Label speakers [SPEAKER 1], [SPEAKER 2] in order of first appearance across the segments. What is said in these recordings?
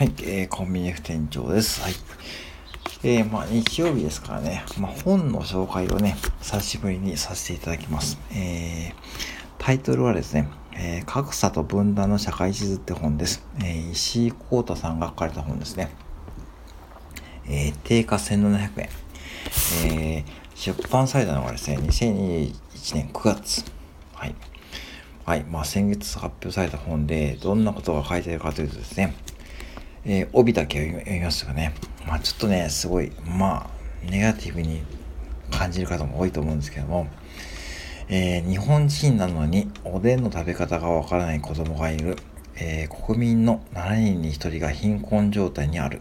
[SPEAKER 1] はい、えー、コンビニ F 店長です。はい。えー、まあ、日曜日ですからね、まあ、本の紹介をね、久しぶりにさせていただきます。えー、タイトルはですね、えー、格差と分断の社会地図って本です。えー、石井幸太さんが書かれた本ですね。えー、定価1700円。えー、出版されたのがですね、2021年9月。はい。はい。まあ、先月発表された本で、どんなことが書いてあるかというとですね、えー、帯だけ読みますがね、まあちょっとね、すごい、まあ、ネガティブに感じる方も多いと思うんですけども、えー、日本人なのにおでんの食べ方がわからない子供がいる、えー、国民の7人に1人が貧困状態にある。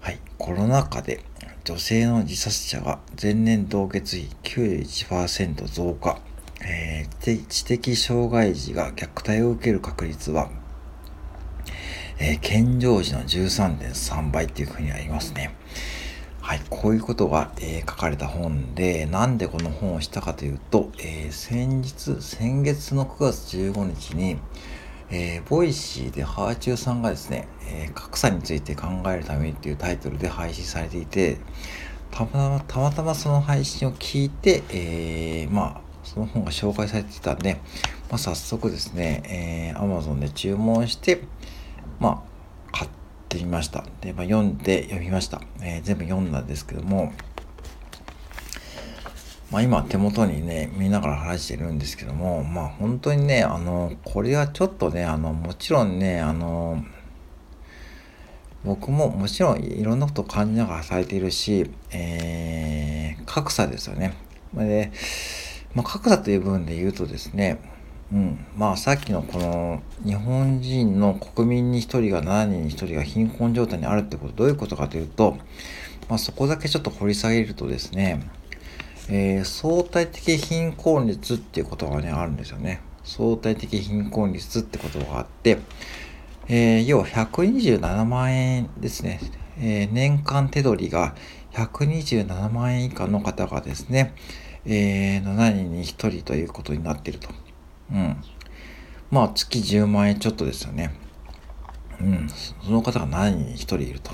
[SPEAKER 1] はい、コロナ禍で女性の自殺者が前年同月比91%増加、えー、知的障害児が虐待を受ける確率はえー、健常児の13.3倍っていうふうにありますね。はい、こういうことが、えー、書かれた本で、なんでこの本を知ったかというと、えー、先日、先月の9月15日に、えー、ボイシーではあちゅうさんがですね、え、格差について考えるためにっていうタイトルで配信されていて、たまたまたまその配信を聞いて、え、まあ、その本が紹介されていたんで、まあ、早速ですね、えー、Amazon で注文して、まあ、買ってみました。で、まあ、読んで読みました。えー、全部読んだんですけども、まあ、今手元にね、見ながら話してるんですけども、まあ本当にね、あの、これはちょっとね、あの、もちろんね、あの、僕ももちろんいろんなことを感じながら働いているし、えー、格差ですよね。で、まあ、格差という部分で言うとですね、うん、まあさっきのこの日本人の国民に1人が7人に1人が貧困状態にあるってことどういうことかというと、まあ、そこだけちょっと掘り下げるとですね、えー、相対的貧困率っていうことがねあるんですよね。相対的貧困率ってことがあって、えー、要は127万円ですね、えー、年間手取りが127万円以下の方がですね、えー、7人に1人ということになっていると。うん。まあ月10万円ちょっとですよね。うん。その方が何人に1人いると。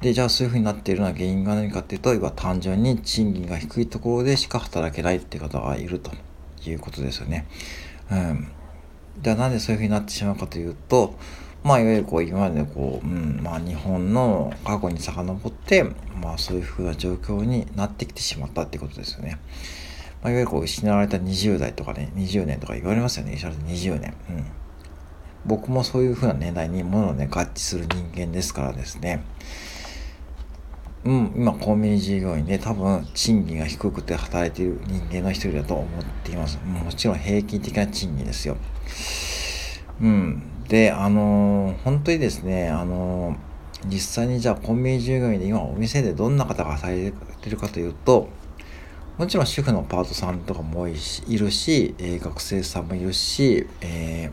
[SPEAKER 1] で、じゃあそういうふうになっているのは原因が何かっていうと、今単純に賃金が低いところでしか働けないっていう方がいるということですよね。うん。じゃあなんでそういうふうになってしまうかというと、まあ、いわゆるこう、今までこう、うん、まあ、日本の過去に遡って、まあ、そういうふうな状況になってきてしまったってことですよね。まあ、いわゆるこう失われた20代とかね、20年とか言われますよね。失われた20年。うん。僕もそういう風な年代にものをね、合致する人間ですからですね。うん、今、コンビニ従業員で多分、賃金が低くて働いている人間の一人だと思っています。もちろん平均的な賃金ですよ。うん。で、あのー、本当にですね、あのー、実際にじゃあコンビニ従業員で今お店でどんな方が働いてるかというと、もちろん主婦のパートさんとかもいるし、えー、学生さんもいるし、えー、えっ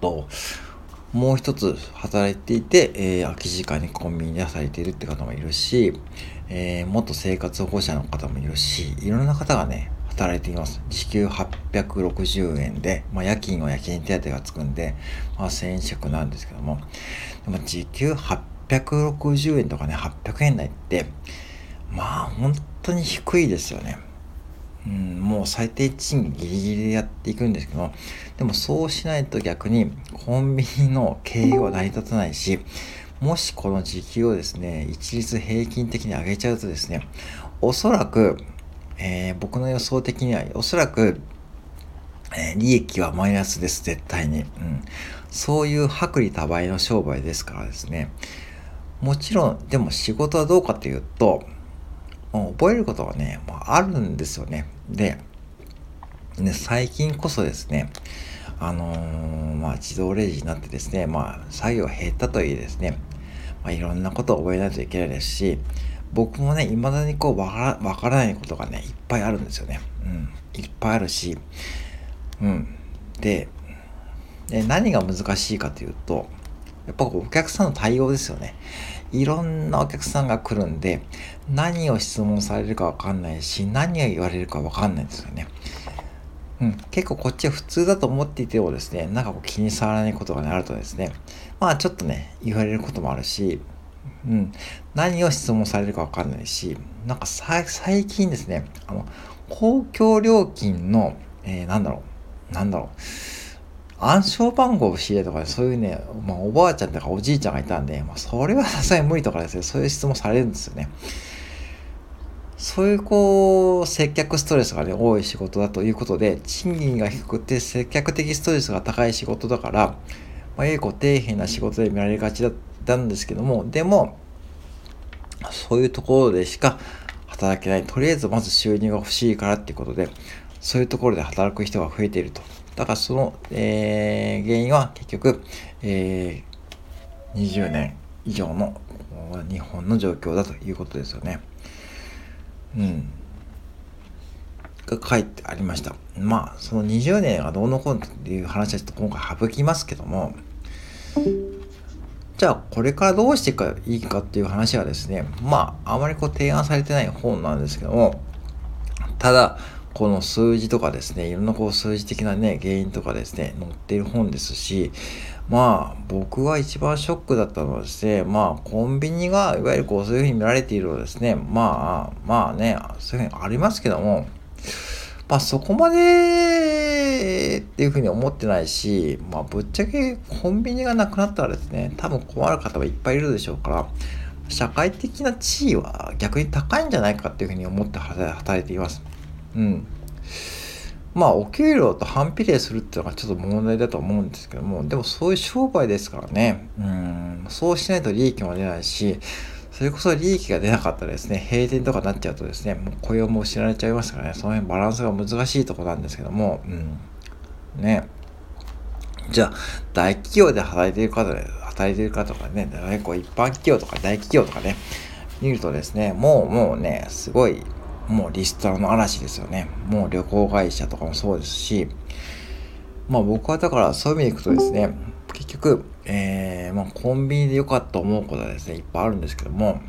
[SPEAKER 1] と、もう一つ働いていて、えー、空き時間にコンビニで働いているって方もいるし、えー、元生活保護者の方もいるし、いろんな方がね、働いています。時給860円で、まあ、夜勤は夜勤手当がつくんで、まあ、1000円近くなんですけども、でも時給860円とかね、800円台って、まあ、本当に低いですよね。うん、もう最低賃金ギリギリでやっていくんですけどでもそうしないと逆にコンビニの経営は成り立たないしもしこの時給をですね一律平均的に上げちゃうとですねおそらく、えー、僕の予想的にはおそらく、えー、利益はマイナスです絶対に、うん、そういう薄利多売の商売ですからですね。もちろんでも仕事はどうかというと覚えることはね、まあ、あるんですよね。で、ね、最近こそですね、あのー、まあ、自動レジになってですね、まあ、作業減ったといいですね、まあ、いろんなことを覚えないといけないですし、僕もね、未だにこう、わからわからないことがね、いっぱいあるんですよね。うん。いっぱいあるし、うん。で、で何が難しいかというと、やっぱお客さんの対応ですよね。いろんなお客さんが来るんで、何を質問されるかわかんないし、何を言われるかわかんないんですよね。うん、結構こっちは普通だと思っていてもですね、なんかこう気に障らないことが、ね、あるとですね、まあちょっとね、言われることもあるし、うん、何を質問されるかわかんないし、なんか最近ですね、あの、公共料金の、えー、なんだろう、なんだろう、暗証番号を知れとか、そういうね、まあ、おばあちゃんとかおじいちゃんがいたんで、まあ、それはさすがに無理とかですね、そういう質問されるんですよね。そういうこう、接客ストレスがね、多い仕事だということで、賃金が低くて接客的ストレスが高い仕事だから、まあ、結構底辺な仕事で見られがちだったんですけども、でも、そういうところでしか働けない。とりあえずまず収入が欲しいからっていうことで、そういうところで働く人が増えていると。だからその、えー、原因は結局、えー、20年以上の日本の状況だということですよね。うん。が書いてありました。まあ、その20年がどうのこうのっていう話はちょっと今回省きますけども、じゃあこれからどうしていくかいいかっていう話はですね、まあ、あまりこう提案されてない本なんですけども、ただ、この数字とかですね、いろんなこう数字的なね、原因とかですね、載っている本ですし、まあ、僕が一番ショックだったのはですね、まあ、コンビニがいわゆるこうそういうふうに見られているのですね、まあ、まあね、そういうふうにありますけども、まあそこまでっていうふうに思ってないし、まあぶっちゃけコンビニがなくなったらですね、多分困る方はいっぱいいるでしょうから、社会的な地位は逆に高いんじゃないかっていうふうに思って働いています。うん。まあ、お給料と反比例するっていうのがちょっと問題だと思うんですけども、でもそういう商売ですからね、うん、そうしないと利益も出ないし、それこそ利益が出なかったらですね、閉店とかになっちゃうとですね、もう雇用も失われちゃいますからね、その辺バランスが難しいとこなんですけども、うん。ね。じゃあ、大企業で働いている方で、働いている方とかね、結構一般企業とか大企業とかね、見るとですね、もうもうね、すごいもうリストラの嵐ですよね。もう旅行会社とかもそうですし、まあ僕はだからそういう意味でいくとですね、結局、えー、まあコンビニで良かったと思うことはですね、いっぱいあるんですけども、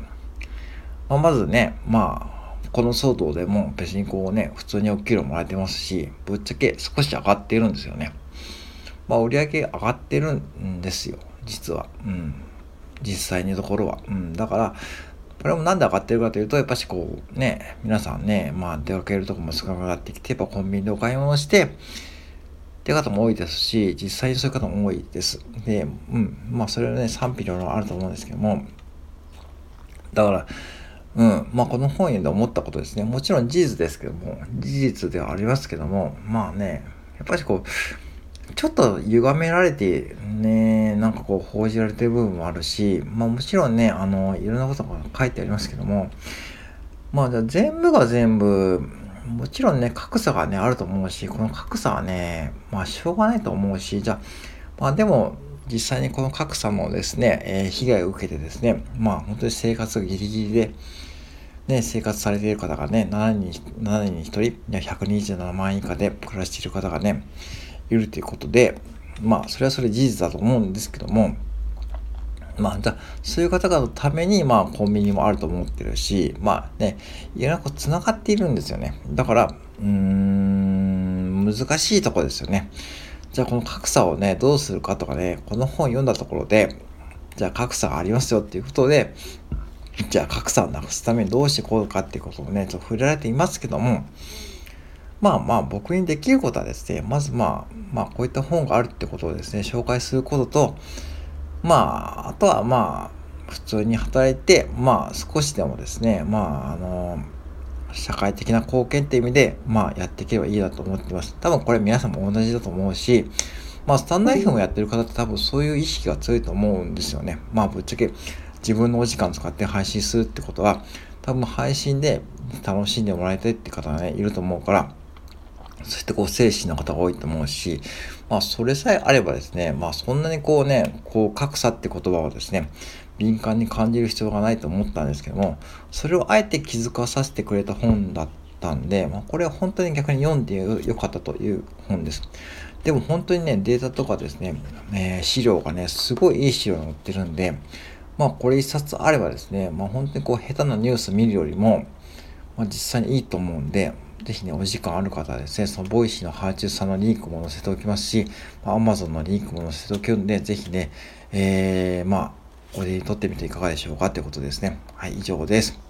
[SPEAKER 1] まあ、まずね、まあ、この騒動でも別にこうね、普通にお給料もらえてますし、ぶっちゃけ少し上がってるんですよね。まあ売り上げ上がってるんですよ、実は。うん。実際のところは。うん。だから、これもなんで上がってるかというと、やっぱしこうね、皆さんね、まあ出かけるとこも少なくなってきて、やっぱコンビニでお買い物して、っていう方も多いですし、実際にそういう方も多いです。で、うん、まあそれはね、賛否両論あると思うんですけども、だから、うん、まあこの本読んで思ったことですね。もちろん事実ですけども、事実ではありますけども、まあね、やっぱりこう、ちょっと歪められてね、なんかこう報じられてる部分もあるし、まあもちろんね、あの、いろんなことが書いてありますけども、まあじゃあ全部が全部、もちろんね、格差がね、あると思うし、この格差はね、まあしょうがないと思うし、じゃあ、まあでも、実際にこの格差もですね、えー、被害を受けてですね、まあ本当に生活ギリギリで、ね、生活されている方がね、7人、7人に1人、127万円以下で暮らしている方がね、いるということで、まあ、それはそれ事実だと思うんですけども、まあ、そういう方々のために、まあ、コンビニもあると思ってるし、まあね、いろんなこと繋がっているんですよね。だから、うーん、難しいとこですよね。じゃあ、この格差をね、どうするかとかね、この本読んだところで、じゃあ格差がありますよっていうことで、じゃあ格差をなくすためにどうしてこうかっていうことをね、ちょっと触れられていますけども、まあまあ僕にできることはですね、まずまあ、まあこういった本があるってことをですね、紹介することと、まあ、あとはまあ、普通に働いて、まあ少しでもですね、まああの、社会的な貢献っていう意味で、まあやっていけばいいなと思ってます。多分これ皆さんも同じだと思うし、まあスタンド F もやってる方って多分そういう意識が強いと思うんですよね。まあぶっちゃけ自分のお時間使って配信するってことは、多分配信で楽しんでもらいたいって方がね、いると思うから、そしてこう精神の方が多いと思うし、まあそれさえあればですね、まあそんなにこうね、こう格差って言葉をですね、敏感に感じる必要がないと思ったんですけども、それをあえて気づかさせてくれた本だったんで、まあこれは本当に逆に読んでよかったという本です。でも本当にね、データとかですね、えー、資料がね、すごいいい資料が載ってるんで、まあこれ一冊あればですね、まあ本当にこう下手なニュース見るよりも、まあ実際にいいと思うんで、ぜひね、お時間ある方はですね、そのボイシーのはあちゅうさんのリンクも載せておきますし、アマゾンのリンクも載せておくんで、ぜひね、えー、まあ、お手に取ってみていかがでしょうかということですね。はい、以上です。